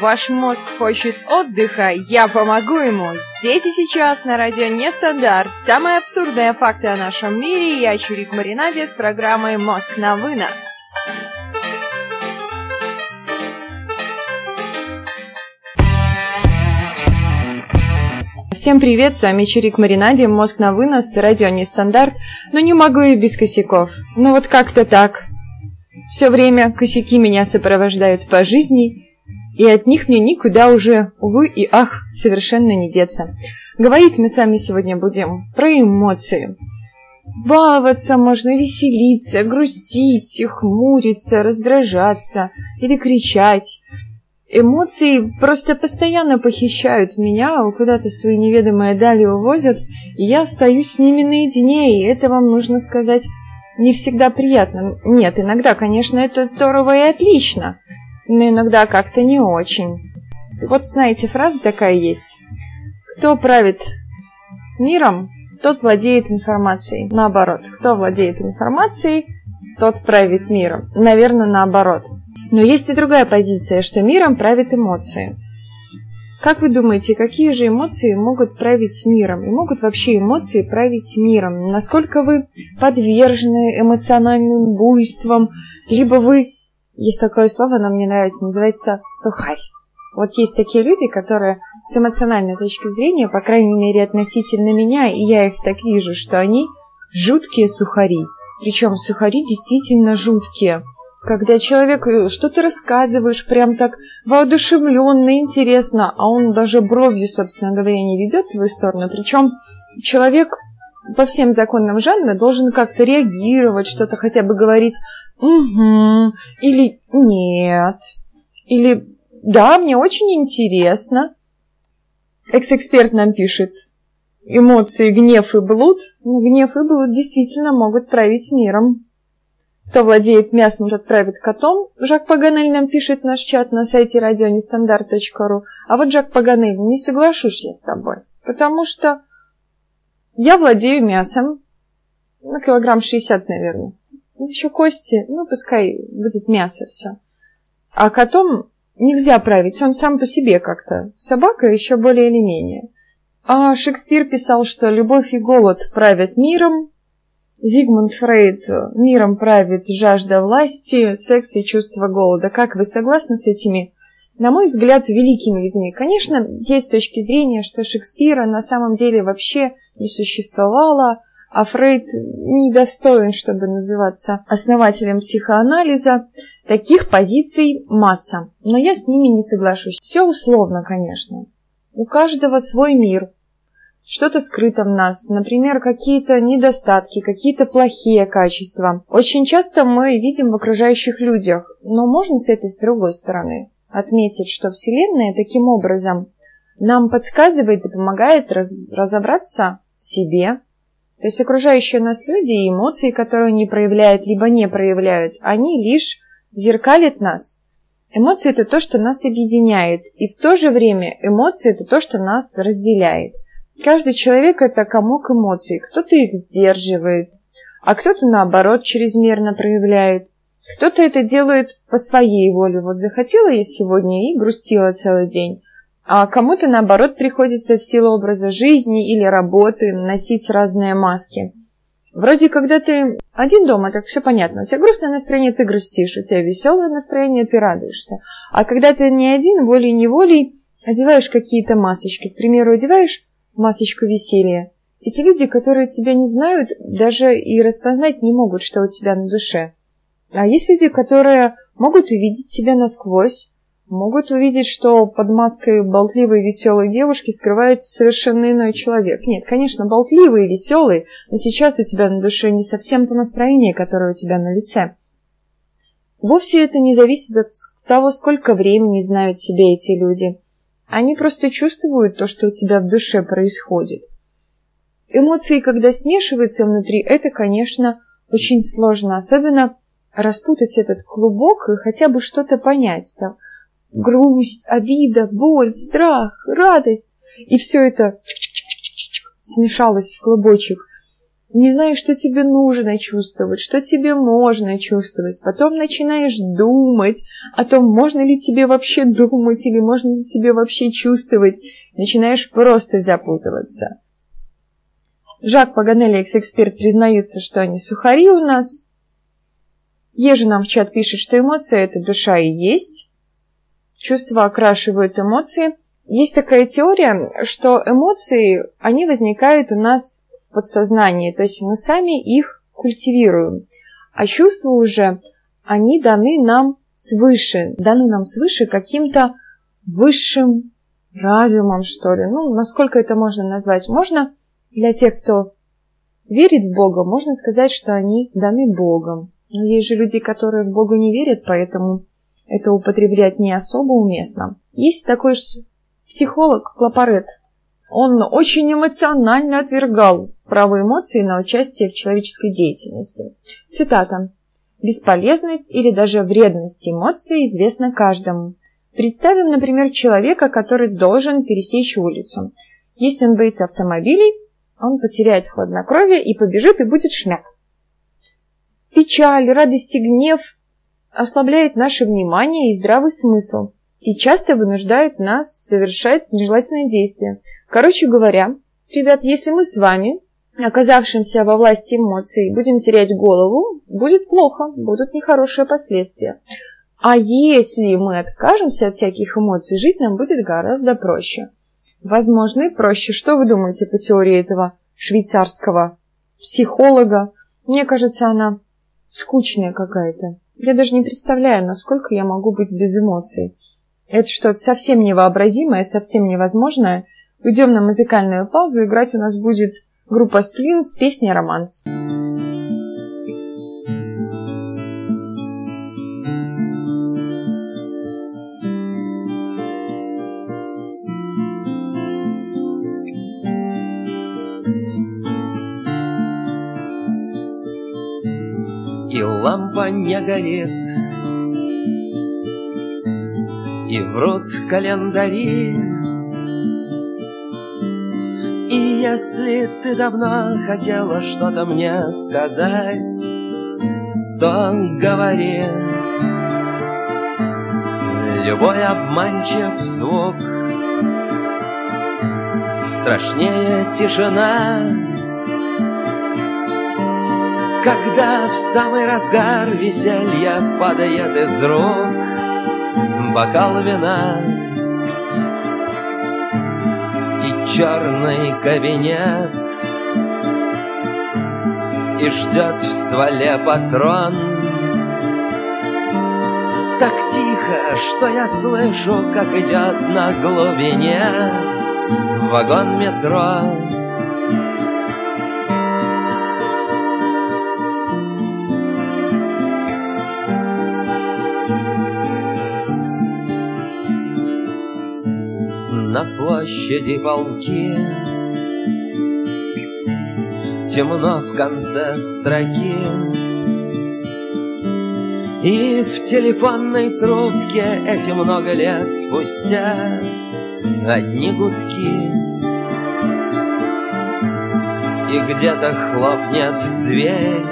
Ваш мозг хочет отдыха, я помогу ему. Здесь и сейчас на радио Нестандарт. Самые абсурдные факты о нашем мире. Я Чурик Маринаде с программой «Мозг на вынос». Всем привет, с вами Чурик Маринаде, мозг на вынос, радио Нестандарт, но не могу и без косяков. Ну вот как-то так. Все время косяки меня сопровождают по жизни, и от них мне никуда уже, увы и ах, совершенно не деться. Говорить мы сами сегодня будем про эмоции. Баловаться можно, веселиться, грустить, хмуриться, раздражаться или кричать. Эмоции просто постоянно похищают меня, куда-то свои неведомые дали увозят, и я остаюсь с ними наедине, и это вам нужно сказать не всегда приятно. Нет, иногда, конечно, это здорово и отлично, но иногда как-то не очень. Вот знаете, фраза такая есть. Кто правит миром, тот владеет информацией. Наоборот, кто владеет информацией, тот правит миром. Наверное, наоборот. Но есть и другая позиция, что миром правят эмоции. Как вы думаете, какие же эмоции могут править миром? И могут вообще эмоции править миром? Насколько вы подвержены эмоциональным буйствам? Либо вы... Есть такое слово, оно мне нравится, называется сухарь. Вот есть такие люди, которые с эмоциональной точки зрения, по крайней мере относительно меня, и я их так вижу, что они жуткие сухари. Причем сухари действительно жуткие когда человек э, что-то рассказываешь, прям так воодушевленно, интересно, а он даже бровью, собственно говоря, не ведет в твою сторону. Причем человек по всем законам жанра должен как-то реагировать, что-то хотя бы говорить «угу» или «нет», или «да, мне очень интересно». Экс-эксперт нам пишет, эмоции, гнев и блуд, ну, гнев и блуд действительно могут править миром. Кто владеет мясом, тот правит котом. Жак Паганель нам пишет наш чат на сайте радионестандарт.ру. А вот, Жак Паганель, не соглашусь я с тобой. Потому что я владею мясом. Ну, килограмм 60, наверное. Еще кости. Ну, пускай будет мясо все. А котом нельзя править. Он сам по себе как-то. Собака еще более или менее. А Шекспир писал, что любовь и голод правят миром, Зигмунд Фрейд «Миром правит жажда власти, секс и чувство голода». Как вы согласны с этими, на мой взгляд, великими людьми? Конечно, есть точки зрения, что Шекспира на самом деле вообще не существовало, а Фрейд недостоин, чтобы называться основателем психоанализа. Таких позиций масса, но я с ними не соглашусь. Все условно, конечно. У каждого свой мир, что-то скрыто в нас, например, какие-то недостатки, какие-то плохие качества. Очень часто мы видим в окружающих людях, но можно с этой с другой стороны отметить, что Вселенная таким образом нам подсказывает и помогает раз, разобраться в себе. То есть окружающие нас люди и эмоции, которые они проявляют, либо не проявляют, они лишь зеркалят нас. Эмоции – это то, что нас объединяет, и в то же время эмоции – это то, что нас разделяет – Каждый человек – это комок эмоций. Кто-то их сдерживает, а кто-то, наоборот, чрезмерно проявляет. Кто-то это делает по своей воле. Вот захотела я сегодня и грустила целый день. А кому-то, наоборот, приходится в силу образа жизни или работы носить разные маски. Вроде, когда ты один дома, так все понятно. У тебя грустное настроение, ты грустишь. У тебя веселое настроение, ты радуешься. А когда ты не один, волей-неволей одеваешь какие-то масочки. К примеру, одеваешь масочку веселья. Эти люди, которые тебя не знают, даже и распознать не могут, что у тебя на душе. А есть люди, которые могут увидеть тебя насквозь, могут увидеть, что под маской болтливой веселой девушки скрывается совершенно иной человек. Нет, конечно, болтливый и веселый, но сейчас у тебя на душе не совсем то настроение, которое у тебя на лице. Вовсе это не зависит от того, сколько времени знают тебя эти люди – они просто чувствуют то, что у тебя в душе происходит. Эмоции, когда смешиваются внутри, это, конечно, очень сложно. Особенно распутать этот клубок и хотя бы что-то понять. Там грусть, обида, боль, страх, радость. И все это смешалось в клубочек. не знаешь, что тебе нужно чувствовать, что тебе можно чувствовать. Потом начинаешь думать о том, можно ли тебе вообще думать или можно ли тебе вообще чувствовать. Начинаешь просто запутываться. Жак Паганелли, экс-эксперт, признается, что они сухари у нас. Ежи нам в чат пишет, что эмоция – это душа и есть. Чувства окрашивают эмоции. Есть такая теория, что эмоции, они возникают у нас в подсознании, то есть мы сами их культивируем. А чувства уже, они даны нам свыше, даны нам свыше каким-то высшим разумом, что ли. Ну, насколько это можно назвать? Можно для тех, кто верит в Бога, можно сказать, что они даны Богом. Но есть же люди, которые в Бога не верят, поэтому это употреблять не особо уместно. Есть такой психолог Клапарет. Он очень эмоционально отвергал право эмоций на участие в человеческой деятельности. Цитата. «Бесполезность или даже вредность эмоций известна каждому. Представим, например, человека, который должен пересечь улицу. Если он боится автомобилей, он потеряет хладнокровие и побежит, и будет шмяк. Печаль, радость и гнев ослабляют наше внимание и здравый смысл и часто вынуждают нас совершать нежелательные действия. Короче говоря, ребят, если мы с вами, оказавшимся во власти эмоций, будем терять голову, будет плохо, будут нехорошие последствия. А если мы откажемся от всяких эмоций, жить нам будет гораздо проще. Возможно, и проще. Что вы думаете по теории этого швейцарского психолога? Мне кажется, она скучная какая-то. Я даже не представляю, насколько я могу быть без эмоций. Это что-то совсем невообразимое, совсем невозможное. Уйдем на музыкальную паузу, играть у нас будет группа Сплин с песней «Романс». лампа не горит, И врут календари. И если ты давно хотела что-то мне сказать, То говори. Любой обманчив звук Страшнее тишина когда в самый разгар веселья падает из рук бокал вина И черный кабинет И ждет в стволе патрон. Так тихо, что я слышу, как идет на глубине Вагон метро площади полки Темно в конце строки. И в телефонной трубке эти много лет спустя Одни гудки. И где-то хлопнет дверь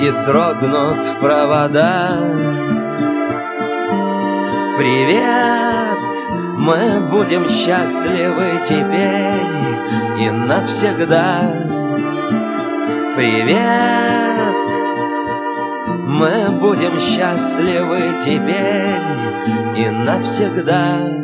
И дрогнут провода. Привет, мы будем счастливы теперь и навсегда. Привет, мы будем счастливы теперь и навсегда.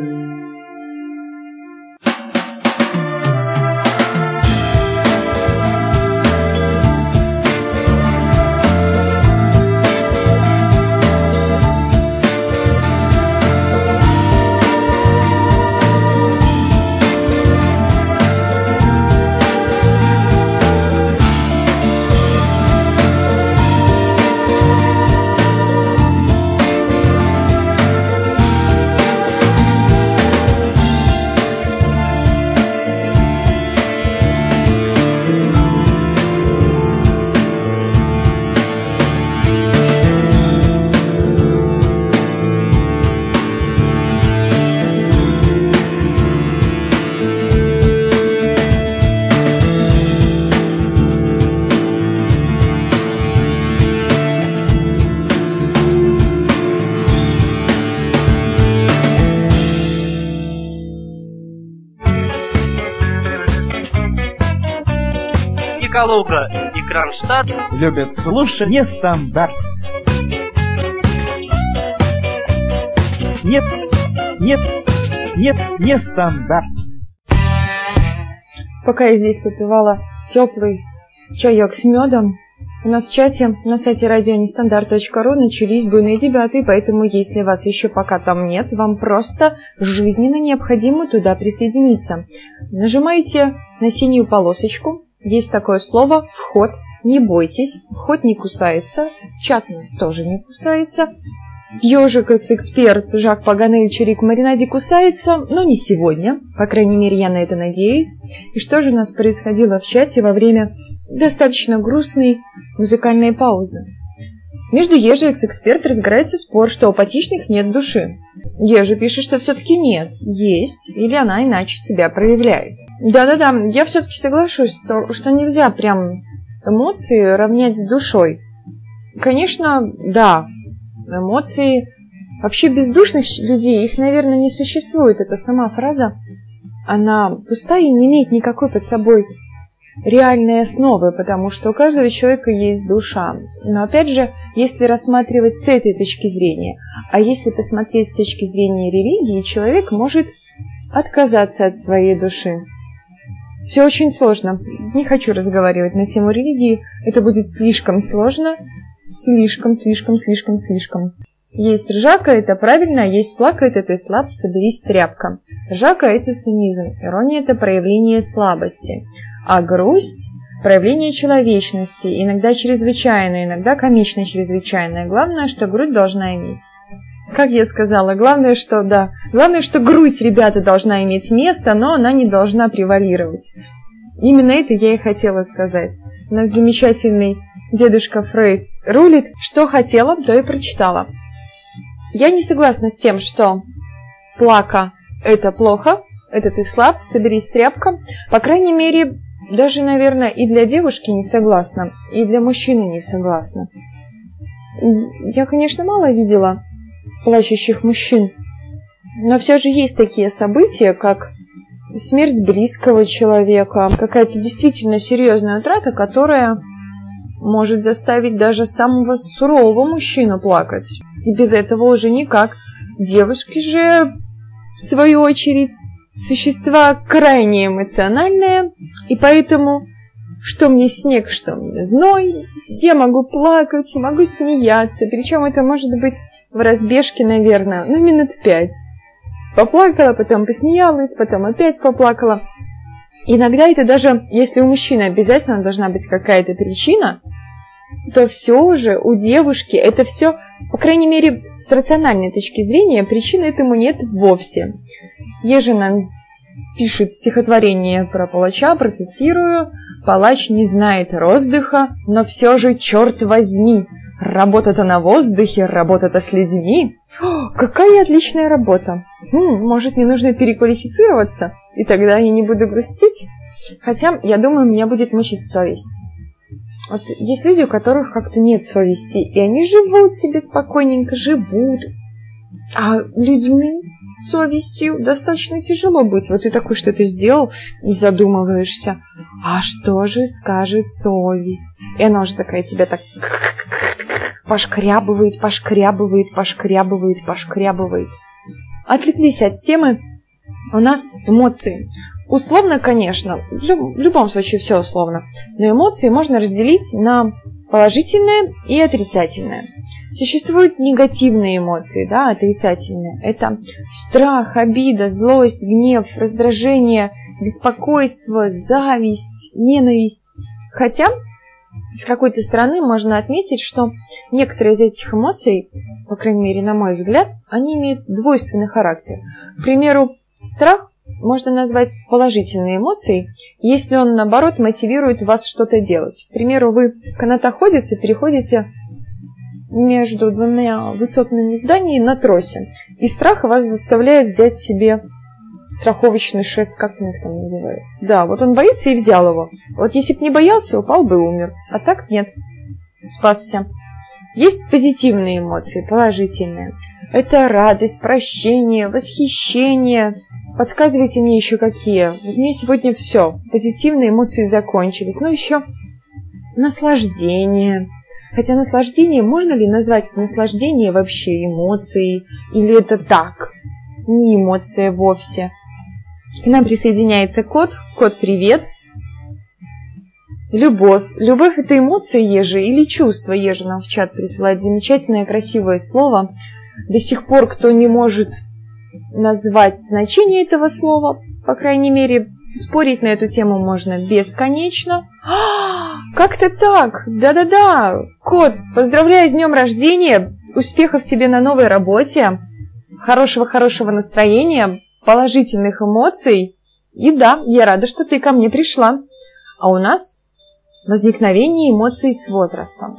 Кронштадт любят слушать нестандарт. Нет, нет, нет, не стандарт. Пока я здесь попивала теплый чаек с медом, у нас в чате на сайте радионестандарт.ру начались буйные дебаты, поэтому если вас еще пока там нет, вам просто жизненно необходимо туда присоединиться. Нажимайте на синюю полосочку, есть такое слово «вход», не бойтесь, вход не кусается, чат нас тоже не кусается, Ежик, экс-эксперт Жак Паганель Чирик Маринаде кусается, но не сегодня. По крайней мере, я на это надеюсь. И что же у нас происходило в чате во время достаточно грустной музыкальной паузы? Между Ежи и экс-эксперт разгорается спор, что у патичных нет души. Ежи пишет, что все-таки нет, есть, или она иначе себя проявляет. Да-да-да, я все-таки соглашусь, что, что нельзя прям эмоции равнять с душой. Конечно, да, эмоции. Вообще бездушных людей, их, наверное, не существует. Это сама фраза, она пустая и не имеет никакой под собой реальной основы, потому что у каждого человека есть душа. Но опять же, если рассматривать с этой точки зрения, а если посмотреть с точки зрения религии, человек может отказаться от своей души. Все очень сложно. Не хочу разговаривать на тему религии, это будет слишком сложно, Слишком, слишком, слишком, слишком. Есть ржака – это правильно, а есть плакает – это слаб, соберись тряпка. Ржака – это цинизм, ирония – это проявление слабости. А грусть – проявление человечности, иногда чрезвычайное, иногда комично чрезвычайное. Главное, что грудь должна иметь. Как я сказала, главное, что, да, главное, что грудь, ребята, должна иметь место, но она не должна превалировать. Именно это я и хотела сказать. У нас замечательный дедушка Фрейд рулит. Что хотела, то и прочитала. Я не согласна с тем, что плака – это плохо, это ты слаб, соберись тряпка. По крайней мере, даже, наверное, и для девушки не согласна, и для мужчины не согласна. Я, конечно, мало видела плачущих мужчин, но все же есть такие события, как смерть близкого человека, какая-то действительно серьезная утрата, которая может заставить даже самого сурового мужчину плакать. И без этого уже никак. Девушки же, в свою очередь, существа крайне эмоциональные, и поэтому что мне снег, что мне зной, я могу плакать, могу смеяться, причем это может быть в разбежке, наверное, ну, минут пять. Поплакала, потом посмеялась, потом опять поплакала. Иногда это даже, если у мужчины обязательно должна быть какая-то причина, то все же у девушки это все, по крайней мере, с рациональной точки зрения, причины этому нет вовсе. Ежина пишет стихотворение про палача, процитирую, «Палач не знает роздыха, но все же, черт возьми, работа-то на воздухе, работа-то с людьми. О, какая отличная работа! Хм, может, мне нужно переквалифицироваться, и тогда я не буду грустить? Хотя, я думаю, меня будет мучить совесть. Вот есть люди, у которых как-то нет совести, и они живут себе спокойненько, живут. А людьми совестью достаточно тяжело быть. Вот ты такой что-то сделал и задумываешься, а что же скажет совесть? И она уже такая тебя так пошкрябывает, пошкрябывает, пошкрябывает, пошкрябывает. Отвлеклись от темы. У нас эмоции. Условно, конечно, в любом случае все условно, но эмоции можно разделить на положительные и отрицательные. Существуют негативные эмоции, да, отрицательные. Это страх, обида, злость, гнев, раздражение, беспокойство, зависть, ненависть. Хотя, с какой-то стороны можно отметить, что некоторые из этих эмоций, по крайней мере, на мой взгляд, они имеют двойственный характер. К примеру, страх можно назвать положительной эмоцией, если он, наоборот, мотивирует вас что-то делать. К примеру, вы в канатоходице переходите между двумя высотными зданиями на тросе, и страх вас заставляет взять себе страховочный шест, как у них там называется. Да, вот он боится и взял его. Вот если бы не боялся, упал бы и умер. А так нет. Спасся. Есть позитивные эмоции, положительные. Это радость, прощение, восхищение, Подсказывайте мне еще какие. У меня сегодня все. Позитивные эмоции закончились. Ну, еще наслаждение. Хотя наслаждение, можно ли назвать наслаждение вообще эмоцией? Или это так? Не эмоция вовсе. К нам присоединяется кот. Кот, привет. Любовь. Любовь – это эмоция ежи или чувство ежи нам в чат присылает. Замечательное, красивое слово. До сих пор, кто не может назвать значение этого слова, по крайней мере, спорить на эту тему можно бесконечно. А, как-то так! Да-да-да! Кот, поздравляю с днем рождения! Успехов тебе на новой работе! Хорошего-хорошего настроения, положительных эмоций. И да, я рада, что ты ко мне пришла. А у нас возникновение эмоций с возрастом.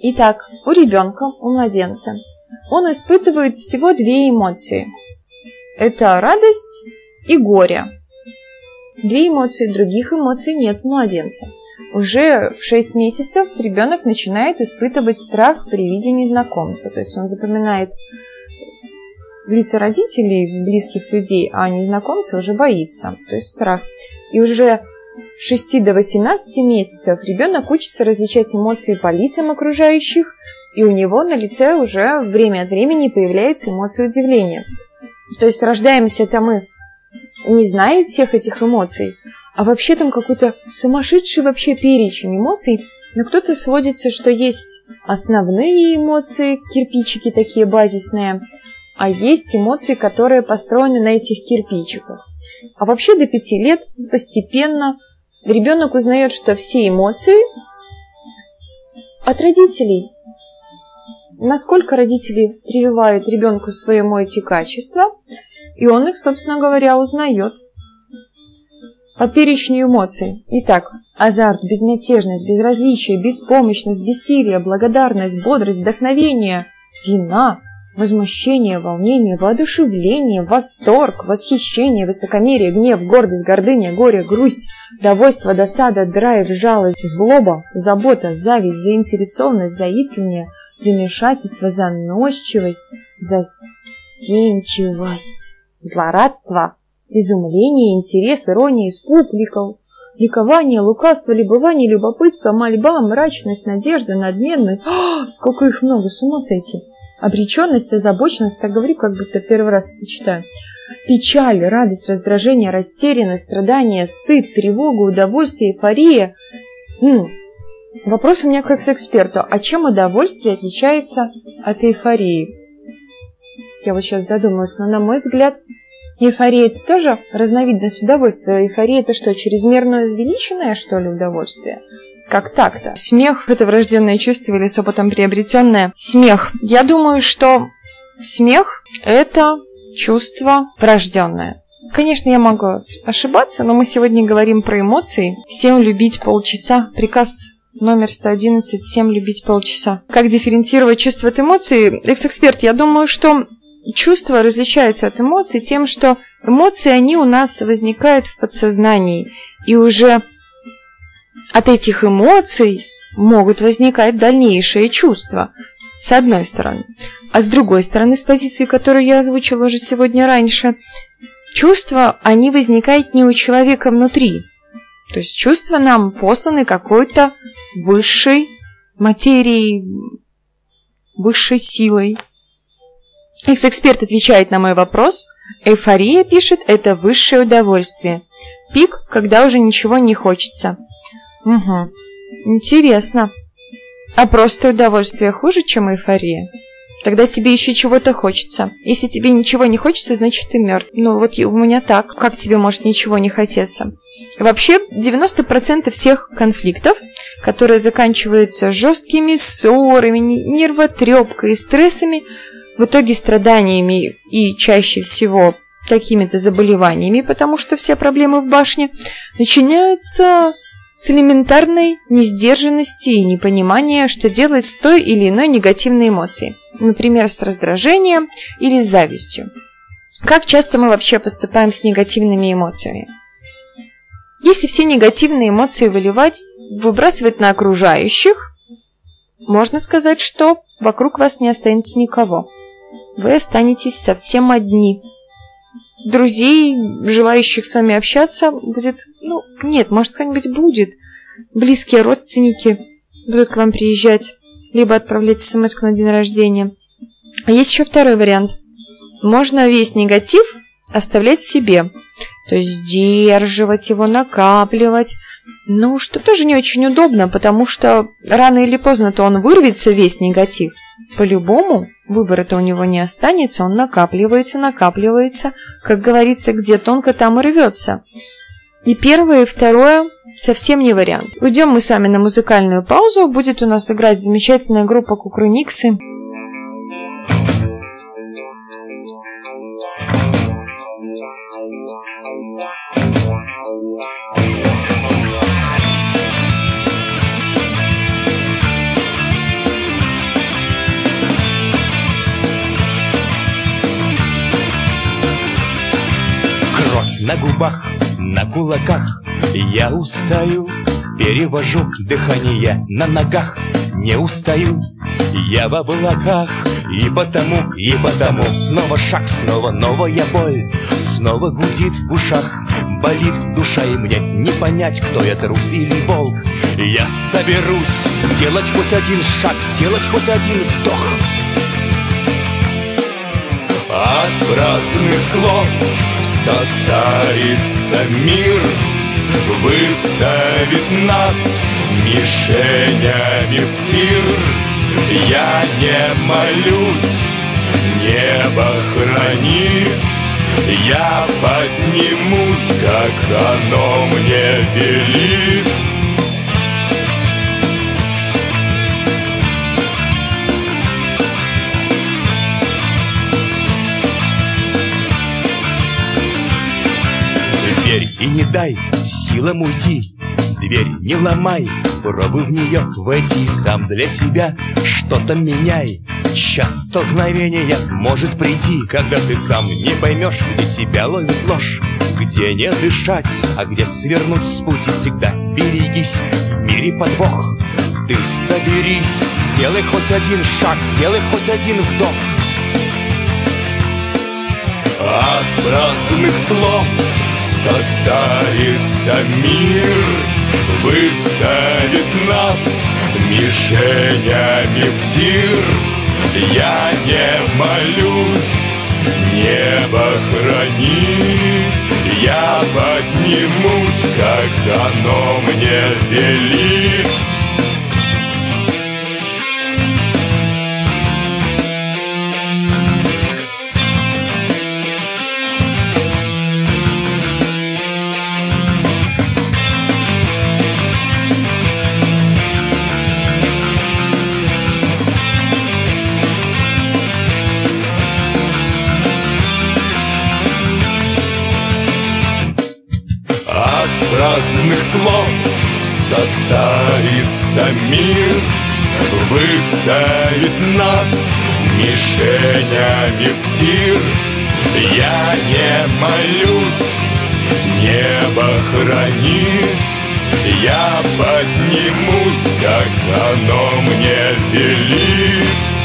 Итак, у ребенка, у младенца, он испытывает всего две эмоции. Это радость и горе. Две эмоции, других эмоций нет у младенца. Уже в 6 месяцев ребенок начинает испытывать страх при виде незнакомца. То есть он запоминает лица родителей, близких людей, а незнакомца уже боится. То есть страх. И уже 6 до 18 месяцев ребенок учится различать эмоции по лицам окружающих, и у него на лице уже время от времени появляется эмоция удивления. То есть рождаемся-то мы, не зная всех этих эмоций, а вообще там какой-то сумасшедший вообще перечень эмоций, но кто-то сводится, что есть основные эмоции, кирпичики такие базисные, а есть эмоции, которые построены на этих кирпичиках. А вообще до пяти лет постепенно ребенок узнает, что все эмоции от родителей. Насколько родители прививают ребенку своему эти качества, и он их, собственно говоря, узнает. По перечню эмоций. Итак, азарт, безмятежность, безразличие, беспомощность, бессилие, благодарность, бодрость, вдохновение, вина, возмущение, волнение, воодушевление, восторг, восхищение, высокомерие, гнев, гордость, гордыня, горе, грусть, довольство, досада, драйв, жалость, злоба, забота, зависть, заинтересованность, заискивание, замешательство, заносчивость, застенчивость, злорадство, изумление, интерес, ирония, испуг, ликов... ликование, лукавство, любование, любопытство, мольба, мрачность, надежда, надменность. О, сколько их много, с ума сойти! Обреченность, озабоченность, так говорю, как будто первый раз это читаю. Печаль, радость, раздражение, растерянность, страдание, стыд, тревога, удовольствие, эйфория. М -м. Вопрос у меня как с эксперту. А чем удовольствие отличается от эйфории? Я вот сейчас задумалась, но на мой взгляд, эйфория это тоже разновидность удовольствия. Эйфория это что, чрезмерно увеличенное, что ли, удовольствие? Как так-то? Смех – это врожденное чувство или с опытом приобретенное? Смех. Я думаю, что смех – это чувство врожденное. Конечно, я могу ошибаться, но мы сегодня говорим про эмоции. Всем любить полчаса. Приказ номер 111 «Всем любить полчаса». Как дифференцировать чувства от эмоций? Экс-эксперт, я думаю, что чувства различаются от эмоций тем, что эмоции, они у нас возникают в подсознании. И уже от этих эмоций могут возникать дальнейшие чувства, с одной стороны. А с другой стороны, с позиции, которую я озвучила уже сегодня раньше, чувства, они возникают не у человека внутри. То есть чувства нам посланы какой-то высшей материей, высшей силой. Экс-эксперт отвечает на мой вопрос. Эйфория, пишет, это высшее удовольствие. Пик, когда уже ничего не хочется. Угу. Интересно. А просто удовольствие хуже, чем эйфория? Тогда тебе еще чего-то хочется. Если тебе ничего не хочется, значит ты мертв. Ну вот у меня так. Как тебе может ничего не хотеться? Вообще 90% всех конфликтов, которые заканчиваются жесткими ссорами, нервотрепкой и стрессами, в итоге страданиями и чаще всего какими-то заболеваниями, потому что все проблемы в башне, начинаются с элементарной несдержанности и непонимания, что делать с той или иной негативной эмоцией, например, с раздражением или с завистью. Как часто мы вообще поступаем с негативными эмоциями? Если все негативные эмоции выливать, выбрасывать на окружающих, можно сказать, что вокруг вас не останется никого. Вы останетесь совсем одни – друзей, желающих с вами общаться, будет... Ну, нет, может, кто-нибудь будет. близкие родственники будут к вам приезжать, либо отправлять смс на день рождения. А есть еще второй вариант. Можно весь негатив оставлять в себе, то есть сдерживать его, накапливать. Ну, что тоже не очень удобно, потому что рано или поздно-то он вырвется весь негатив. По-любому выбора-то у него не останется, он накапливается, накапливается, как говорится, где тонко, там и рвется. И первое, и второе совсем не вариант. Уйдем мы сами на музыкальную паузу, будет у нас играть замечательная группа Кукрыниксы. Кровь на губах, на кулаках. Я устаю, перевожу дыхание на ногах. Не устаю, я в облаках. И потому, и потому Снова шаг, снова новая боль. Снова гудит в ушах Болит душа и мне не понять, кто я, трус или волк. Я соберусь сделать хоть один шаг Сделать хоть один вдох. От праздных слов состарится мир Выставит нас мишенями в тир. Я не молюсь, небо хранит Я поднимусь, как оно мне велит и не дай силам уйти. Дверь не ломай, пробуй в нее войти Сам для себя. Что-то меняй Час столкновения может прийти. Когда ты сам не поймешь, где тебя ловит ложь. Где не дышать, а где свернуть с пути Всегда берегись, в мире подвох Ты соберись, сделай хоть один шаг Сделай хоть один вдох. От праздных слов состарится мир Выставит нас мишенями в тир Я не молюсь, небо хранит Я поднимусь, как оно мне велит слов состарится мир Выставит нас мишенями тир Я не молюсь, небо хранит Я поднимусь, как оно мне велит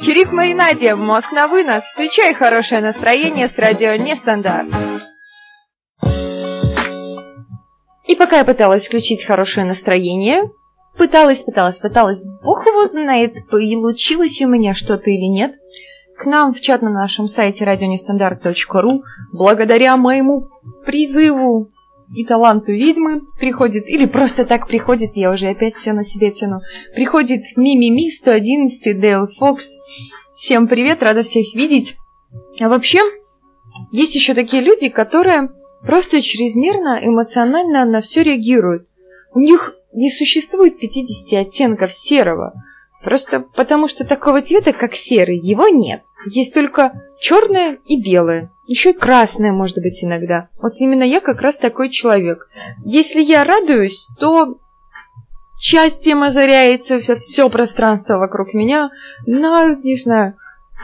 Чирик Маринаде, мозг на вынос. Включай хорошее настроение с радио Нестандарт. И пока я пыталась включить хорошее настроение, пыталась, пыталась, пыталась, бог его знает, получилось у меня что-то или нет, к нам в чат на нашем сайте радионестандарт.ру благодаря моему призыву и таланту ведьмы приходит, или просто так приходит, я уже опять все на себе тяну, приходит Мимими 111 Дейл Фокс. Всем привет, рада всех видеть. А вообще, есть еще такие люди, которые просто чрезмерно эмоционально на все реагируют. У них не существует 50 оттенков серого. Просто потому, что такого цвета, как серый, его нет. Есть только черное и белое. Еще и красное, может быть, иногда. Вот именно я как раз такой человек. Если я радуюсь, то счастьем озаряется все, все пространство вокруг меня на, не знаю,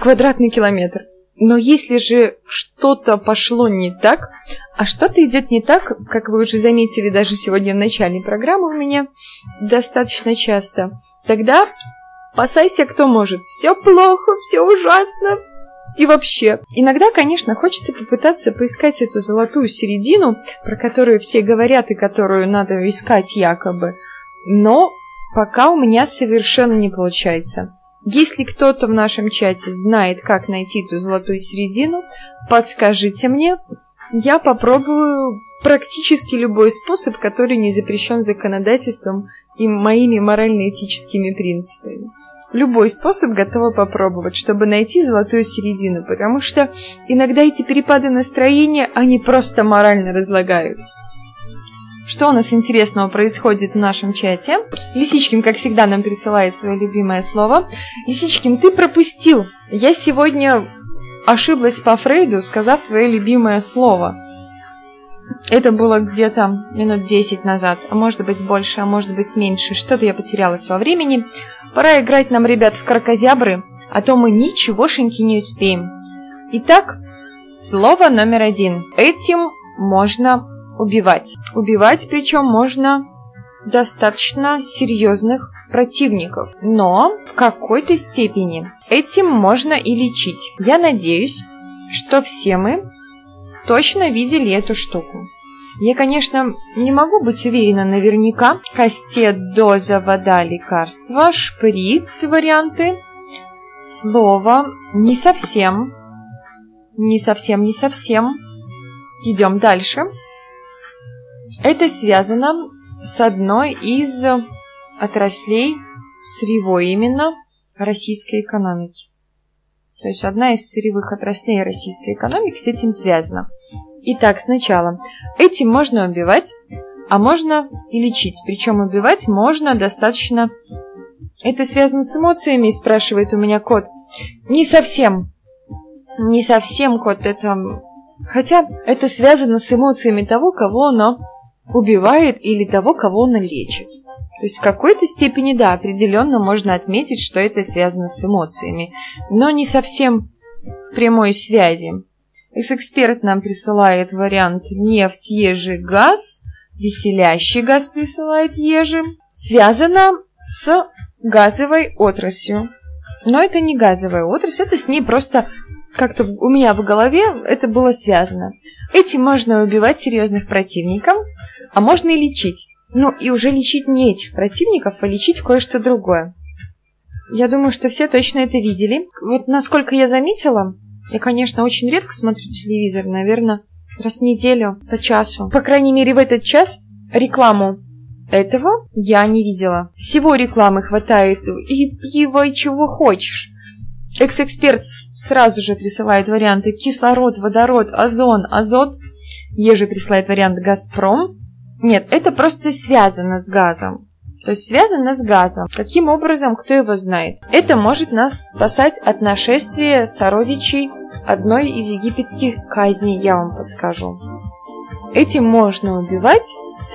квадратный километр. Но если же что-то пошло не так, а что-то идет не так, как вы уже заметили даже сегодня в начале программы у меня достаточно часто, тогда спасайся кто может. Все плохо, все ужасно. И вообще, иногда, конечно, хочется попытаться поискать эту золотую середину, про которую все говорят и которую надо искать якобы. Но пока у меня совершенно не получается. Если кто-то в нашем чате знает, как найти эту золотую середину, подскажите мне. Я попробую практически любой способ, который не запрещен законодательством и моими морально-этическими принципами. Любой способ готова попробовать, чтобы найти золотую середину, потому что иногда эти перепады настроения, они просто морально разлагают. Что у нас интересного происходит в нашем чате? Лисичкин, как всегда, нам присылает свое любимое слово. Лисичкин, ты пропустил. Я сегодня ошиблась по Фрейду, сказав твое любимое слово. Это было где-то минут 10 назад, а может быть больше, а может быть меньше. Что-то я потерялась во времени. Пора играть нам, ребят, в крокозябры, а то мы ничегошеньки не успеем. Итак, слово номер один. Этим можно убивать. Убивать причем можно достаточно серьезных противников. Но в какой-то степени этим можно и лечить. Я надеюсь, что все мы точно видели эту штуку. Я, конечно, не могу быть уверена наверняка. Кастет, доза, вода, лекарство, шприц варианты. Слово не совсем. Не совсем, не совсем. Идем дальше. Это связано с одной из отраслей сырьевой именно российской экономики. То есть одна из сырьевых отраслей российской экономики с этим связана. Итак, сначала. Этим можно убивать, а можно и лечить. Причем убивать можно достаточно... Это связано с эмоциями, спрашивает у меня кот. Не совсем. Не совсем, кот, это Хотя это связано с эмоциями того, кого оно убивает или того, кого оно лечит. То есть в какой-то степени, да, определенно можно отметить, что это связано с эмоциями, но не совсем в прямой связи. Экс-эксперт нам присылает вариант нефть, ежи, газ, веселящий газ присылает ежи. Связано с газовой отраслью. Но это не газовая отрасль, это с ней просто как-то у меня в голове это было связано. Этим можно убивать серьезных противников, а можно и лечить. Ну и уже лечить не этих противников, а лечить кое-что другое. Я думаю, что все точно это видели. Вот насколько я заметила, я, конечно, очень редко смотрю телевизор, наверное, раз в неделю, по часу. По крайней мере, в этот час рекламу этого я не видела. Всего рекламы хватает и пива, и чего хочешь. Экс-эксперт сразу же присылает варианты кислород, водород, озон, азот. Еже присылает вариант «Газпром». Нет, это просто связано с газом. То есть связано с газом. Каким образом, кто его знает. Это может нас спасать от нашествия сородичей одной из египетских казней, я вам подскажу. Этим можно убивать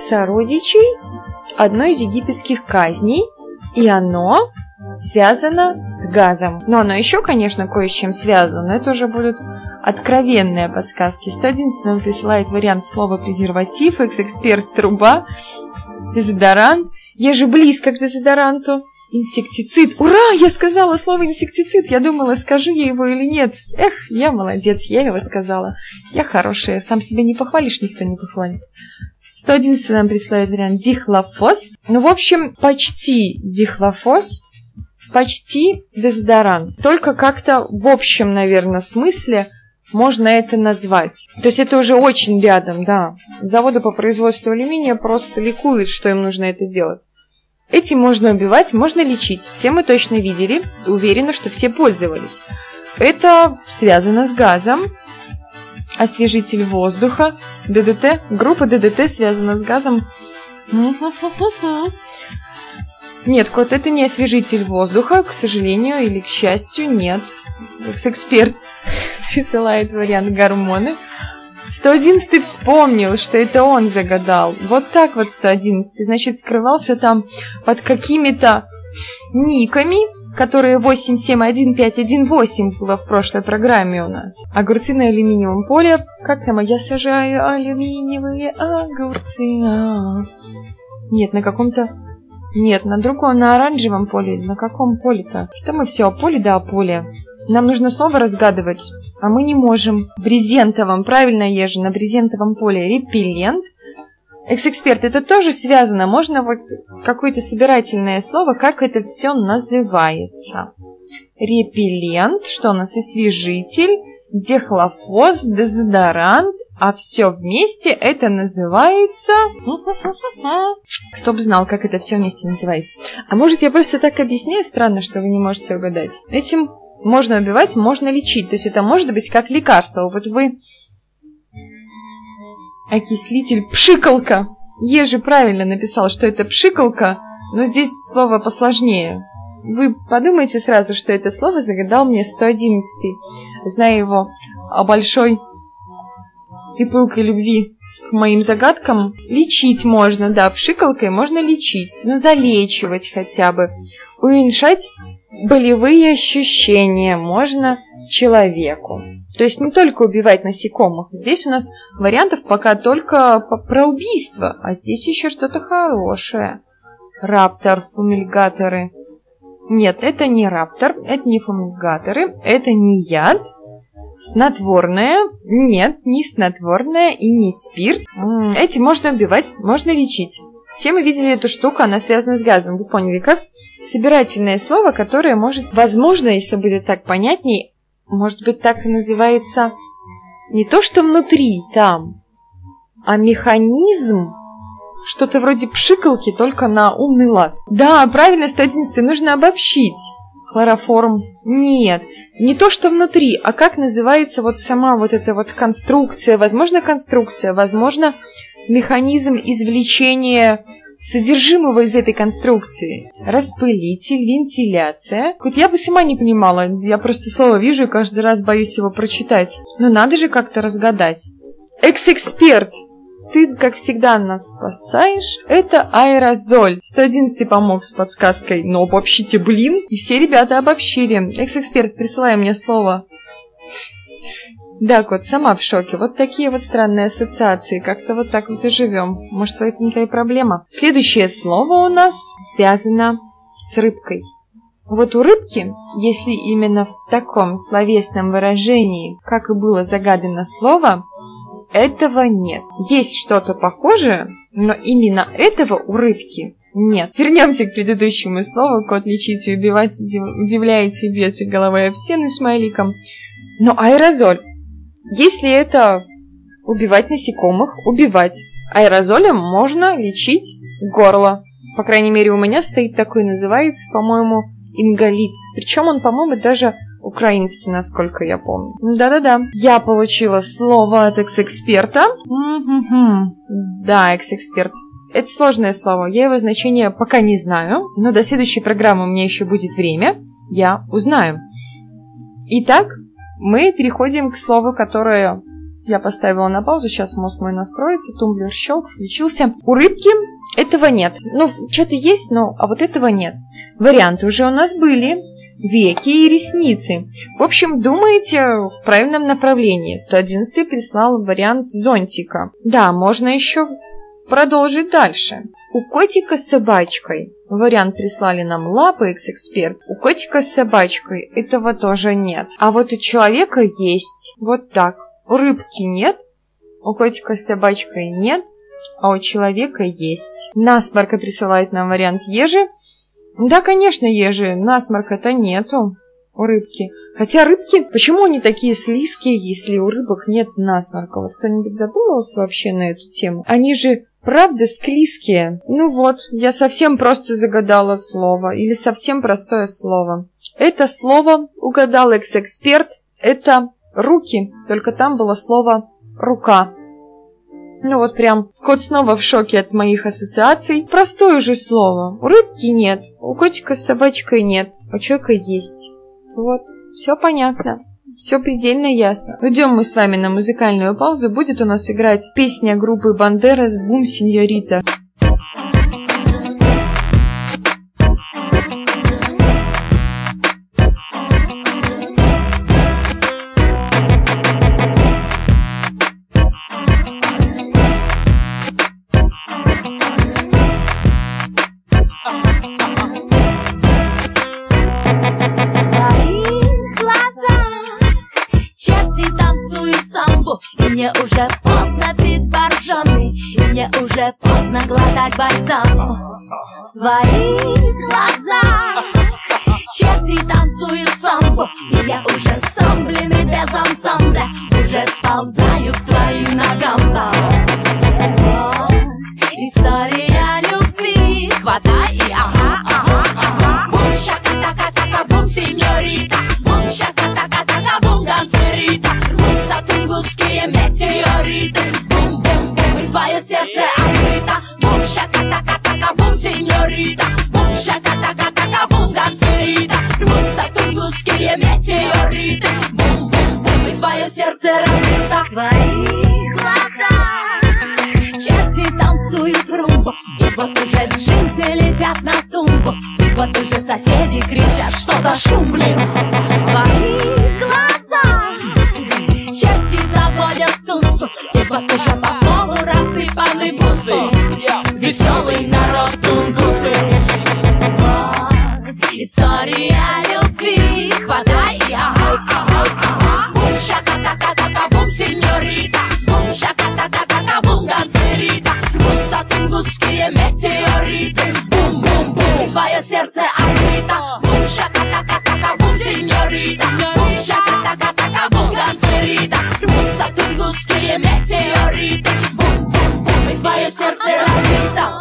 сородичей одной из египетских казней, и оно связано с газом. Но оно еще, конечно, кое с чем связано, но это уже будут откровенные подсказки. 111 нам присылает вариант слова презерватив, экс-эксперт труба, дезодорант. Я же близко к дезодоранту. Инсектицид. Ура! Я сказала слово инсектицид. Я думала, скажу я его или нет. Эх, я молодец, я его сказала. Я хорошая. Сам себя не похвалишь, никто не похвалит. 111 нам присылает вариант дихлофос. Ну, в общем, почти дихлофос почти дезодорант. Только как-то в общем, наверное, смысле можно это назвать. То есть это уже очень рядом, да. Заводы по производству алюминия просто ликуют, что им нужно это делать. Этим можно убивать, можно лечить. Все мы точно видели, уверена, что все пользовались. Это связано с газом, освежитель воздуха, ДДТ. Группа ДДТ связана с газом. Нет, кот, это не освежитель воздуха, к сожалению или к счастью, нет. Экс-эксперт присылает вариант гормоны. 111 вспомнил, что это он загадал. Вот так вот 111, значит, скрывался там под какими-то никами, которые 8715118 было в прошлой программе у нас. Огурцы на алюминиевом поле. Как там? Я сажаю алюминиевые огурцы. Нет, на каком-то... Нет, на другом, на оранжевом поле. На каком поле-то? Что мы все о поле да о поле. Нам нужно слово разгадывать, а мы не можем. Брезентовом, правильно, Ежи, на брезентовом поле репеллент. Экс-эксперт, это тоже связано. Можно вот какое-то собирательное слово, как это все называется. Репеллент, что у нас освежитель, дехлофос, дезодорант, а все вместе это называется... Кто бы знал, как это все вместе называется. А может, я просто так объясняю? Странно, что вы не можете угадать. Этим можно убивать, можно лечить. То есть это может быть как лекарство. Вот вы... Окислитель пшикалка. Ежи правильно написал, что это пшикалка, но здесь слово посложнее. Вы подумайте сразу, что это слово загадал мне 111 зная его о большой и пылкой любви к моим загадкам. Лечить можно, да, пшикалкой можно лечить, но залечивать хотя бы. Уменьшать болевые ощущения можно человеку. То есть не только убивать насекомых. Здесь у нас вариантов пока только про убийство, а здесь еще что-то хорошее. Раптор, фумильгаторы. Нет, это не раптор, это не фумильгаторы, это не яд. Снотворное? Нет, не снотворное и не спирт. Эти можно убивать, можно лечить. Все мы видели эту штуку, она связана с газом. Вы поняли, как? Собирательное слово, которое может, возможно, если будет так понятней, может быть, так и называется не то, что внутри, там, а механизм, что-то вроде пшикалки, только на умный лад. Да, правильно, 111 нужно обобщить. Хлороформ. Нет, не то, что внутри, а как называется вот сама вот эта вот конструкция. Возможно, конструкция, возможно, механизм извлечения содержимого из этой конструкции. Распылитель, вентиляция. Вот я бы сама не понимала, я просто слово вижу и каждый раз боюсь его прочитать. Но надо же как-то разгадать. Экс-эксперт! Ты, как всегда, нас спасаешь. Это аэрозоль. 111 помог с подсказкой, но обобщите, блин. И все ребята обобщили. Экс-эксперт, присылай мне слово. Да, кот, сама в шоке. Вот такие вот странные ассоциации. Как-то вот так вот и живем. Может, в этом-то и проблема. Следующее слово у нас связано с рыбкой. Вот у рыбки, если именно в таком словесном выражении, как и было загадано слово, этого нет. Есть что-то похожее, но именно этого у рыбки нет. Вернемся к предыдущему слову. Кот лечить и убивать удивляете бьете головой об стену смайликом. Но аэрозоль если это убивать насекомых, убивать. Аэрозолем можно лечить горло. По крайней мере, у меня стоит такой, называется, по-моему, ингалит. Причем он, по-моему, даже украинский, насколько я помню. Да-да-да. Я получила слово от экс-эксперта. Да, экс-эксперт. Это сложное слово. Я его значение пока не знаю, но до следующей программы у меня еще будет время. Я узнаю. Итак, мы переходим к слову, которое я поставила на паузу, сейчас мозг мой настроится, тумблер щелк, включился. У рыбки этого нет. Ну, что-то есть, но а вот этого нет. Варианты уже у нас были. Веки и ресницы. В общем, думаете в правильном направлении. 111 прислал вариант зонтика. Да, можно еще продолжить дальше. У котика с собачкой. Вариант прислали нам лапы, экс-эксперт. У котика с собачкой этого тоже нет. А вот у человека есть. Вот так. У рыбки нет. У котика с собачкой нет. А у человека есть. Насморка присылает нам вариант ежи. Да, конечно, ежи. Насморка-то нету у рыбки. Хотя рыбки, почему они такие слизкие, если у рыбок нет насморка? Вот кто-нибудь задумывался вообще на эту тему? Они же Правда, склизкие. Ну вот, я совсем просто загадала слово. Или совсем простое слово. Это слово угадал экс-эксперт. Это руки. Только там было слово рука. Ну вот прям, кот снова в шоке от моих ассоциаций. Простое же слово. У рыбки нет, у котика с собачкой нет, у человека есть. Вот, все понятно. Все предельно ясно. Уйдем мы с вами на музыкальную паузу. Будет у нас играть песня группы Бандерас «Бум, сеньорита». В твоих глазах черти танцуют самбо И я уже сам, блин, и без ансамбля. Уже сползаю к твоим ногам. Вот история любви. Хватай и ага, ага, ага. Бум, шака, така, така, бум, сеньорита. Бум, шака, така, така, бум, гансерита Рвутся тунгусские метеориты. Бум-бум-бум, и твое сердце така, така, бум, гансерита Рвутся тунгусские метеориты Бум-бум-бум, и твое сердце разбито В твоих глазах черти танцуют румбу И вот уже джинсы летят на тумбу И вот уже соседи кричат, что за шум, блин В твоих глазах черти заводят тусу И вот уже по полу рассыпаны бусы Веселый народ История любви. Хватай и ага, ага, ага. Бум, шака, та, та, та, та, бум, сеньорита. Бум, шака, та, та, та, та, бум, танцерита Бутсат ингусские метеориты. Бум, бум, бум, твое сердце открыто Бум, шака, та, та, та, та, бум, сеньорита. Бум, шака, та, та, та, та, бум, танцерита Бутсат ингусские метеориты. Бум, бум, бум, и твое сердце открыто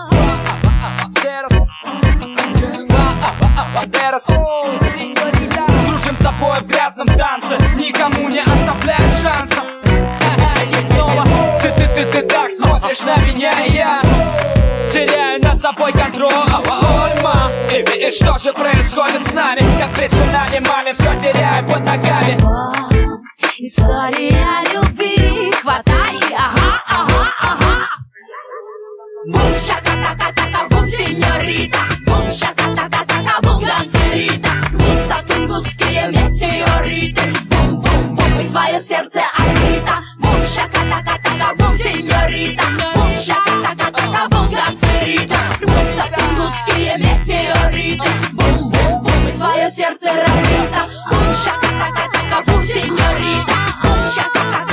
ты, так смотришь на меня и я Теряю над собой контроль. Ма. И видишь, что же происходит с нами? Как при цунами маме все теряю под ногами. История любви Хватай, ага, ага, ага. Бум, шака, така, така, бум, сеньорита. Бум, шака, така, така, бум, гансерита Рвутся тунгусские метеориты. Бум, бум, бум, и твое сердце открыто Cha ka ta ka da buon signorita cha ka ta ka da buon giaserta sappiamo che mi teo rita buon buon puoi il cuore rita cha ka ta ka da buon signorita cha ka ta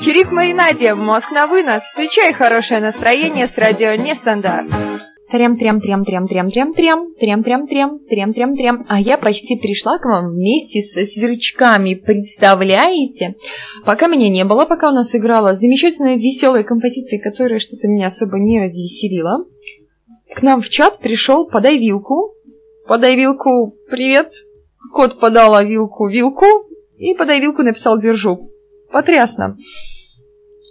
Чирик Маринаде, мозг на вынос. Включай хорошее настроение с радио Нестандарт. Трям трям трям трям трям трям трям трям трям трям трям трям трям. А я почти пришла к вам вместе со сверчками. Представляете? Пока меня не было, пока у нас играла замечательная веселая композиция, которая что-то меня особо не развеселила. К нам в чат пришел «Подай вилку». «Подай вилку, привет». Кот подала вилку вилку и «Подай вилку» написал «Держу». Потрясно.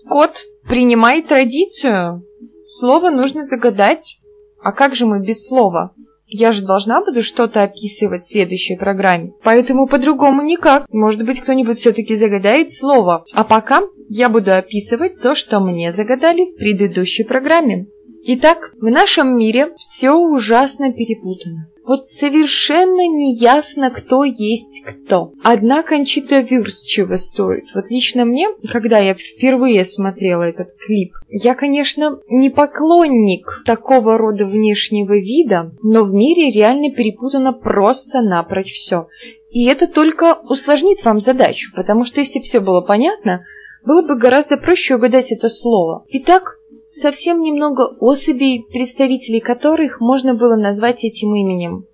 Кот, принимай традицию. Слово нужно загадать. А как же мы без слова? Я же должна буду что-то описывать в следующей программе. Поэтому по-другому никак. Может быть, кто-нибудь все-таки загадает слово. А пока я буду описывать то, что мне загадали в предыдущей программе. Итак, в нашем мире все ужасно перепутано. Вот совершенно неясно, кто есть кто. Одна Кончита Вюрст чего стоит. Вот лично мне, когда я впервые смотрела этот клип, я, конечно, не поклонник такого рода внешнего вида, но в мире реально перепутано просто напрочь все. И это только усложнит вам задачу, потому что если все было понятно, было бы гораздо проще угадать это слово. Итак, совсем немного особей, представителей которых можно было назвать этим именем.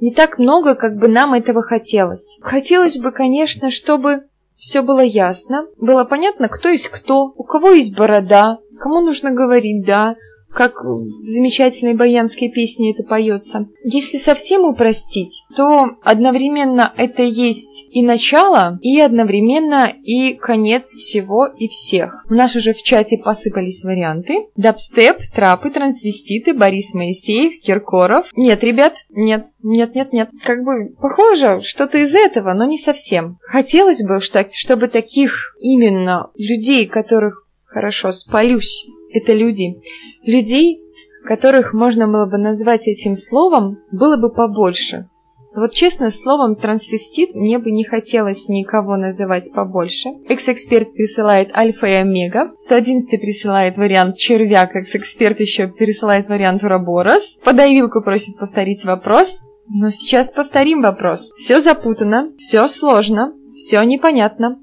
Не так много, как бы нам этого хотелось. Хотелось бы, конечно, чтобы Все было ясно, было понятно, кто есть кто, у кого есть борода, кому нужно говорить «да», как в замечательной баянской песне это поется. Если совсем упростить, то одновременно это есть и начало, и одновременно и конец всего и всех. У нас уже в чате посыпались варианты. Дабстеп, трапы, трансвеститы, Борис Моисеев, Киркоров. Нет, ребят, нет, нет, нет, нет. Как бы похоже, что-то из этого, но не совсем. Хотелось бы, чтобы таких именно людей, которых Хорошо, спалюсь. Это люди. Людей, которых можно было бы назвать этим словом, было бы побольше. Вот честно, словом трансвестит мне бы не хотелось никого называть побольше. Экс-эксперт присылает альфа и омега. 111 присылает вариант червяк. Экс-эксперт еще пересылает вариант уроборос. Подавилку просит повторить вопрос. Но сейчас повторим вопрос. Все запутано, все сложно, все непонятно.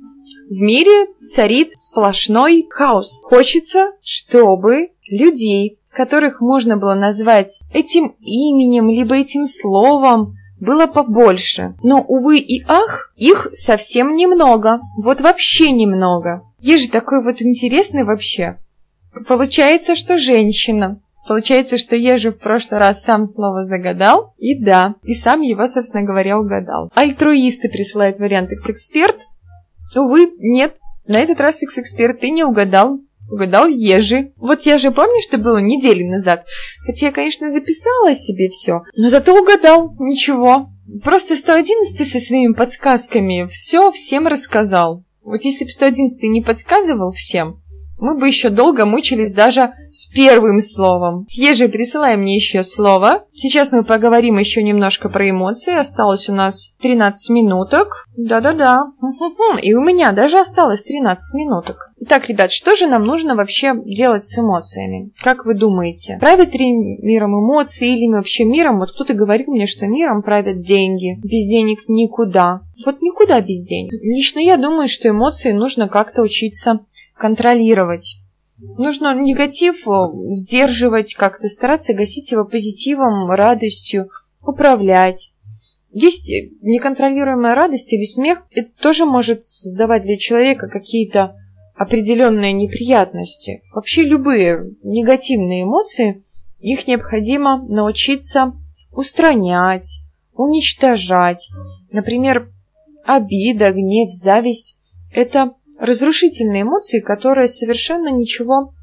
В мире царит сплошной хаос. Хочется, чтобы людей, которых можно было назвать этим именем, либо этим словом, было побольше. Но, увы и ах, их совсем немного. Вот вообще немного. Есть же такой вот интересный вообще. Получается, что женщина. Получается, что я же в прошлый раз сам слово загадал. И да, и сам его, собственно говоря, угадал. Альтруисты присылают вариант экс-эксперт. Увы, нет. На этот раз X-эксперт ты не угадал. Угадал Ежи. Вот я же помню, что было недели назад. Хотя я, конечно, записала себе все. Но зато угадал. Ничего. Просто 111 со своими подсказками все всем рассказал. Вот если бы 111 не подсказывал всем, мы бы еще долго мучились даже с первым словом. Ежи, присылай мне еще слово. Сейчас мы поговорим еще немножко про эмоции. Осталось у нас 13 минуток. Да-да-да. И у меня даже осталось 13 минуток. Итак, ребят, что же нам нужно вообще делать с эмоциями? Как вы думаете? Правят ли миром эмоции или вообще миром? Вот кто-то говорил мне, что миром правят деньги. Без денег никуда. Вот никуда без денег. Лично я думаю, что эмоции нужно как-то учиться контролировать. Нужно негатив э, сдерживать, как-то стараться гасить его позитивом, радостью, управлять. Есть неконтролируемая радость или смех, это тоже может создавать для человека какие-то определенные неприятности. Вообще любые негативные эмоции, их необходимо научиться устранять, уничтожать. Например, обида, гнев, зависть – это разрушительные эмоции, которые совершенно ничего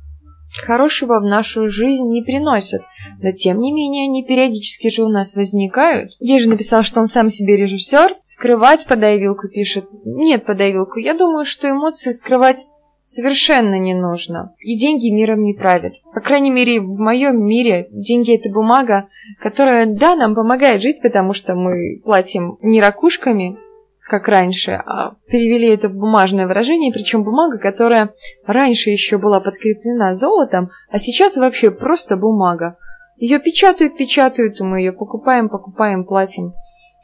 хорошего в нашу жизнь не приносят. Но тем не менее, они периодически же у нас возникают. Я же написал, что он сам себе режиссер. Скрывать подай вилку пишет. Нет, подай вилку. Я думаю, что эмоции скрывать совершенно не нужно. И деньги миром не правят. По крайней мере, в моем мире деньги это бумага, которая, да, нам помогает жить, потому что мы платим не ракушками, как раньше, а перевели это в бумажное выражение, причем бумага, которая раньше еще была подкреплена золотом, а сейчас вообще просто бумага. Ее печатают, печатают, и мы ее покупаем, покупаем, платим,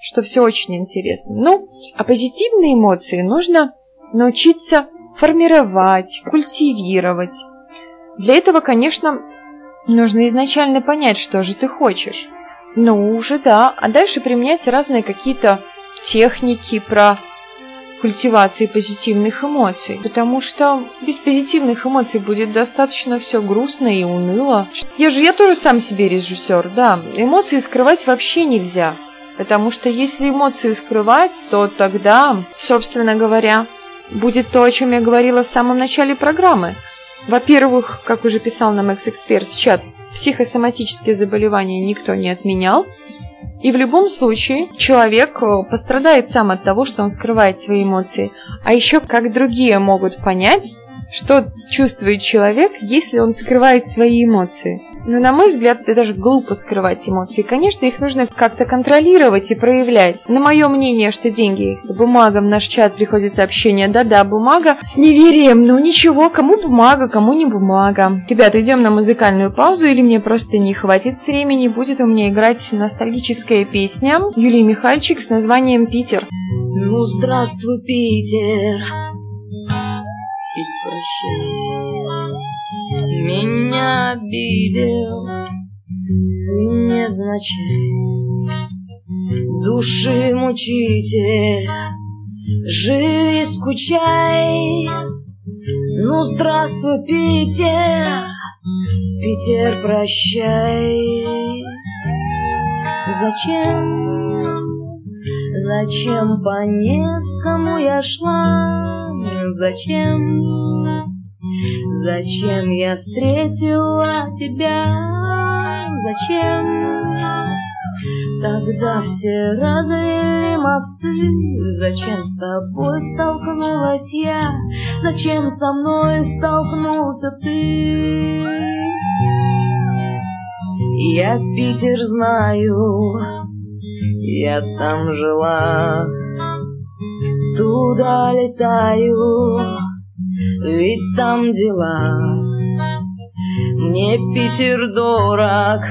что все очень интересно. Ну, а позитивные эмоции нужно научиться формировать, культивировать. Для этого, конечно, нужно изначально понять, что же ты хочешь. Ну, уже да, а дальше применять разные какие-то техники, про культивации позитивных эмоций, потому что без позитивных эмоций будет достаточно все грустно и уныло. Я же, я тоже сам себе режиссер, да. Эмоции скрывать вообще нельзя, потому что если эмоции скрывать, то тогда, собственно говоря, будет то, о чем я говорила в самом начале программы. Во-первых, как уже писал нам экс-эксперт в чат, психосоматические заболевания никто не отменял. И в любом случае человек э, пострадает сам от того, что он скрывает свои эмоции. А еще как другие могут понять, что чувствует человек, если он скрывает свои эмоции. Но, на мой взгляд, это даже глупо скрывать эмоции. Конечно, их нужно как-то контролировать и проявлять. Но мое мнение, что деньги – бумага, в наш чат приходит сообщение «Да-да, бумага» с неверием. Ну ничего, кому бумага, кому не бумага. Ребята, идем на музыкальную паузу или мне просто не хватит времени. Будет у меня играть ностальгическая песня Юлии Михальчик с названием «Питер». Ну, здравствуй, Питер, прощай меня обидел Ты невзначай Души мучитель Живи, скучай, ну здравствуй, Питер, Питер, прощай. Зачем, зачем по Невскому я шла? Зачем, зачем я встретила тебя? Зачем? Тогда все развели мосты Зачем с тобой столкнулась я? Зачем со мной столкнулся ты? Я Питер знаю, я там жила, Туда летаю, ведь там дела. Мне Питер дорог,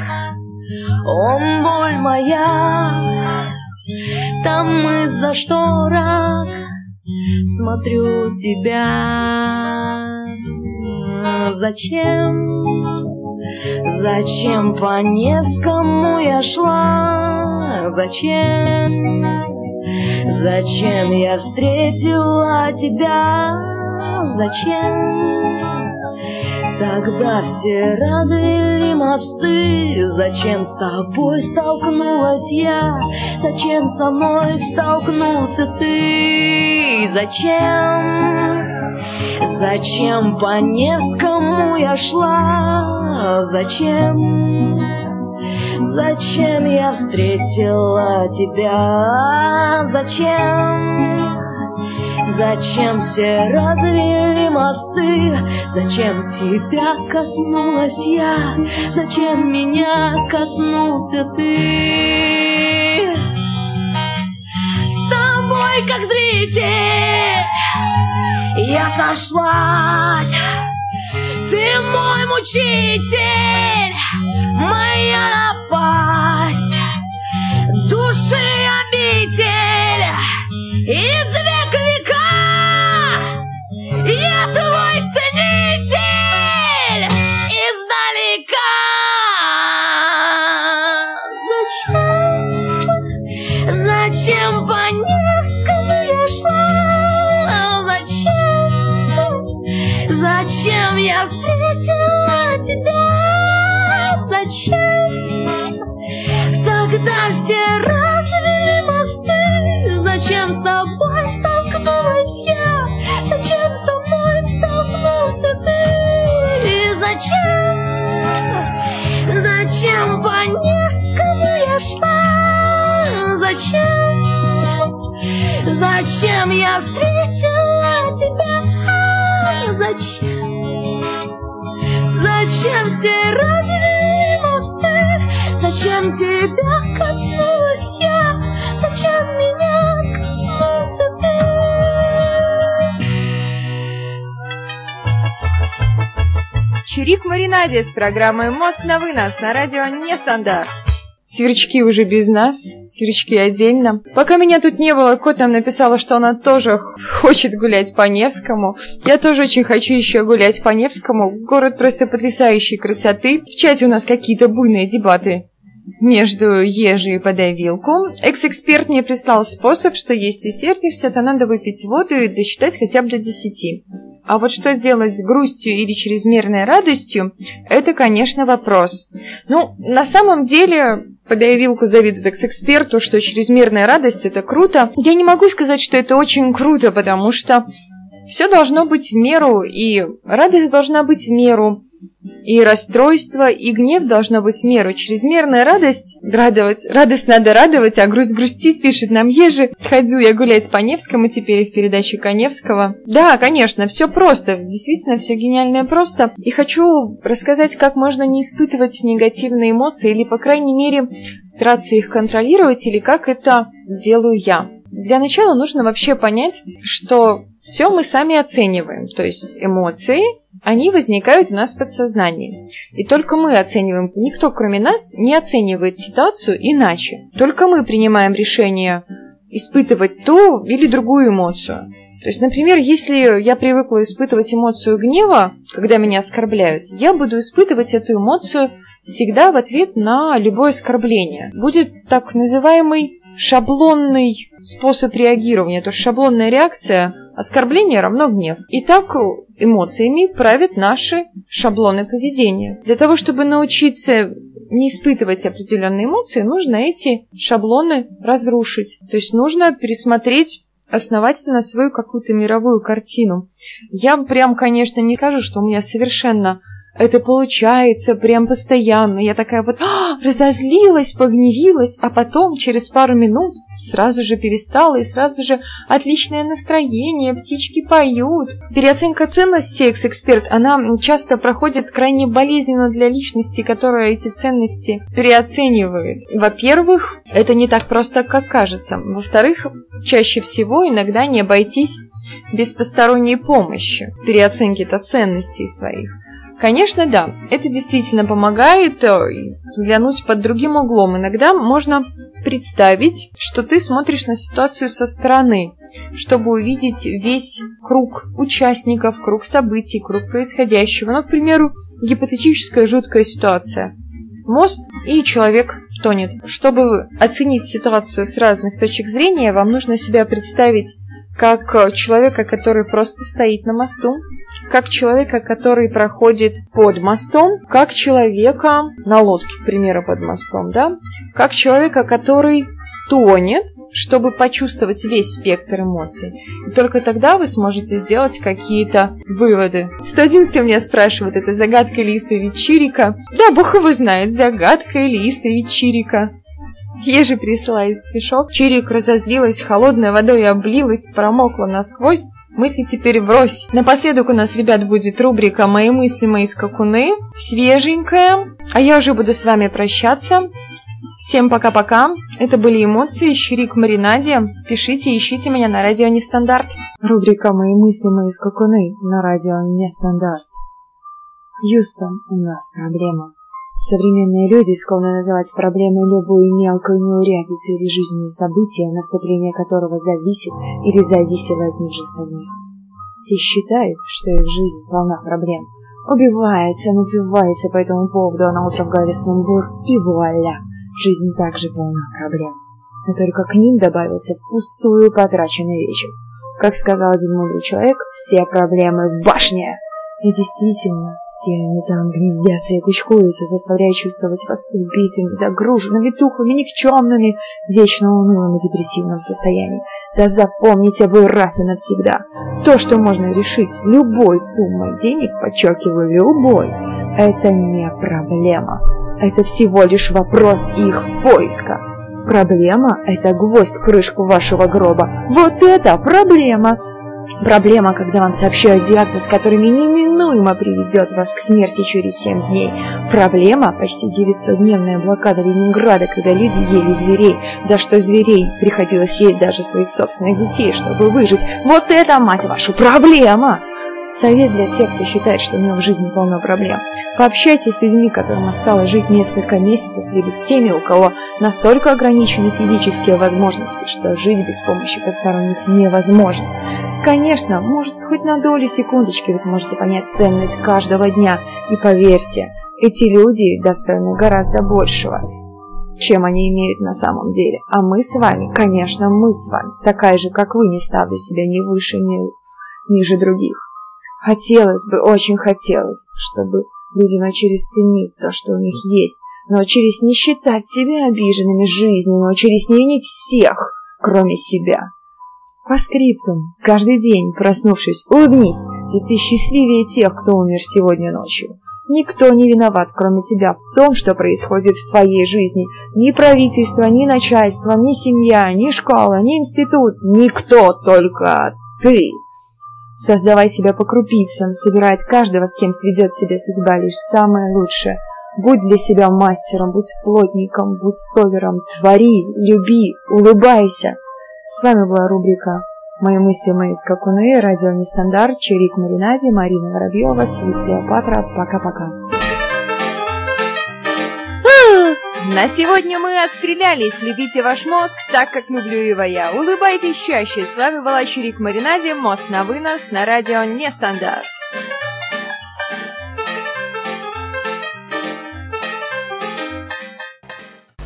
он боль моя, там из-за шторок смотрю тебя. Зачем, зачем по Невскому я шла? Зачем, зачем я встретила тебя? Зачем? Тогда все развели мосты Зачем с тобой столкнулась я? Зачем со мной столкнулся ты? Зачем? Зачем по Невскому я шла? Зачем? Зачем я встретила тебя? Зачем? Зачем все развели мосты? Зачем тебя коснулась я? Зачем меня коснулся ты? С тобой, как зритель, я сошлась. Ты мой мучитель, моя напасть, души обитель, из все развели мосты. Зачем с тобой столкнулась я? Зачем со мной столкнулся ты? И зачем? Зачем по Невскому я шла? Зачем? Зачем я встретила тебя? Зачем? Зачем все развели? Зачем тебя коснулась я? Зачем меня коснулся ты? Чурик Маринаде с программой «Мост на вынос» на радио «Нестандарт». Сверчки уже без нас, сверчки отдельно. Пока меня тут не было, кот нам написала, что она тоже хочет гулять по Невскому. Я тоже очень хочу еще гулять по Невскому. Город просто потрясающей красоты. В чате у нас какие-то буйные дебаты между ежи и подай вилку. Экс-эксперт мне прислал способ, что если сердишься, то надо выпить воду и досчитать хотя бы до десяти. А вот что делать с грустью или чрезмерной радостью, это, конечно, вопрос. Ну, на самом деле, подая вилку завидует экс-эксперту, что чрезмерная радость – это круто. Я не могу сказать, что это очень круто, потому что все должно быть в меру, и радость должна быть в меру, и расстройство, и гнев должно быть в меру. Чрезмерная радость, радовать, радость надо радовать, а грусть грустить, пишет нам Ежи. Ходил я гулять по Невскому, теперь в передаче Коневского. Да, конечно, все просто, действительно все гениальное просто. И хочу рассказать, как можно не испытывать негативные эмоции, или, по крайней мере, стараться их контролировать, или как это делаю я. Для начала нужно вообще понять, что все мы сами оцениваем, то есть эмоции, они возникают у нас в подсознании. И только мы оцениваем, никто кроме нас не оценивает ситуацию иначе. Только мы принимаем решение испытывать ту или другую эмоцию. То есть, например, если я привыкла испытывать эмоцию гнева, когда меня оскорбляют, я буду испытывать эту эмоцию всегда в ответ на любое оскорбление. Будет так называемый шаблонный способ реагирования, то есть шаблонная реакция Оскорбление равно гнев. И так эмоциями правят наши шаблоны поведения. Для того, чтобы научиться не испытывать определенные эмоции, нужно эти шаблоны разрушить. То есть нужно пересмотреть основательно свою какую-то мировую картину. Я прям, конечно, не скажу, что у меня совершенно это получается прям постоянно. Я такая вот а, разозлилась, погневилась, а потом через пару минут сразу же перестала и сразу же отличное настроение, птички поют. Переоценка ценностей экс-эксперт, она часто проходит крайне болезненно для личности, которая эти ценности переоценивает. Во-первых, это не так просто, как кажется. Во-вторых, чаще всего иногда не обойтись без посторонней помощи в переоценке-то ценностей своих. Конечно, да, это действительно помогает э, взглянуть под другим углом. Иногда можно представить, что ты смотришь на ситуацию со стороны, чтобы увидеть весь круг участников, круг событий, круг происходящего. Ну, к примеру, гипотетическая жуткая ситуация. Мост и человек тонет. Чтобы оценить ситуацию с разных точек зрения, вам нужно себя представить как человека, который просто стоит на мосту, как человека, который проходит под мостом, как человека на лодке, к примеру, под мостом, да, как человека, который тонет, чтобы почувствовать весь спектр эмоций. И только тогда вы сможете сделать какие-то выводы. 111 меня спрашивает, это загадка или исповедь Чирика? Да, бог его знает, загадка или исповедь Чирика. Я же присылаю стишок. Чирик разозлилась, холодной водой облилась, промокла насквозь. Мысли теперь врозь. Напоследок у нас, ребят, будет рубрика «Мои мысли, мои скакуны». Свеженькая. А я уже буду с вами прощаться. Всем пока-пока. Это были эмоции. Щирик Маринаде. Пишите, ищите меня на радио Нестандарт. Рубрика «Мои мысли, мои скакуны» на радио Нестандарт. Юстон, у нас проблема. Современные люди склонны называть проблемой любую мелкую неурядицу или жизненное событие, наступление которого зависит или зависело от них же самих. Все считают, что их жизнь полна проблем. Убивается, напивается по этому поводу, а на утро в голове сумбур, и вуаля, жизнь также полна проблем. Но только к ним добавился впустую потраченный вечер. Как сказал один мудрый человек, все проблемы в башне. И действительно, все они там гнездятся и кучкуются, заставляя чувствовать вас убитыми, загруженными, тухлыми, никчемными, вечно унылым и депрессивном состоянии. Да запомните вы раз и навсегда, то, что можно решить любой суммой денег, подчеркиваю, любой, это не проблема. Это всего лишь вопрос их поиска. Проблема – это гвоздь в крышку вашего гроба. Вот это проблема! Проблема, когда вам сообщают диагноз, который неминуемо приведет вас к смерти через 7 дней. Проблема – почти 900-дневная блокада Ленинграда, когда люди ели зверей. Да что зверей, приходилось есть даже своих собственных детей, чтобы выжить. Вот это, мать вашу, проблема! Совет для тех, кто считает, что у него в жизни полно проблем. Пообщайтесь с людьми, которым осталось жить несколько месяцев, либо с теми, у кого настолько ограничены физические возможности, что жить без помощи посторонних невозможно. Конечно, может, хоть на долю секундочки вы сможете понять ценность каждого дня. И поверьте, эти люди достойны гораздо большего, чем они имеют на самом деле. А мы с вами, конечно, мы с вами, такая же, как вы, не ставлю себя ни выше, ни ниже других. Хотелось бы, очень хотелось, чтобы люди научились ценить то, что у них есть, научились не считать себя обиженными жизнью, научились не винить всех, кроме себя. По скриптум, каждый день, проснувшись, улыбнись, и ты счастливее тех, кто умер сегодня ночью. Никто не виноват, кроме тебя, в том, что происходит в твоей жизни. Ни правительство, ни начальство, ни семья, ни школа, ни институт. Никто, только ты. Создавай себя по крупицам, собирает каждого, с кем сведет себе судьба, лишь самое лучшее. Будь для себя мастером, будь плотником, будь стовером, твори, люби, улыбайся. С вами была рубрика «Мои мысли, мои скакуны», радио Нестандарт, Чирик Маринади, Марина Воробьева, Свит Клеопатра. Пока-пока. На сегодня мы отстрелялись. Любите ваш мозг так, как люблю его я. Улыбайтесь чаще. С вами была Чурик Маринаде. Мост на вынос на радио Нестандарт.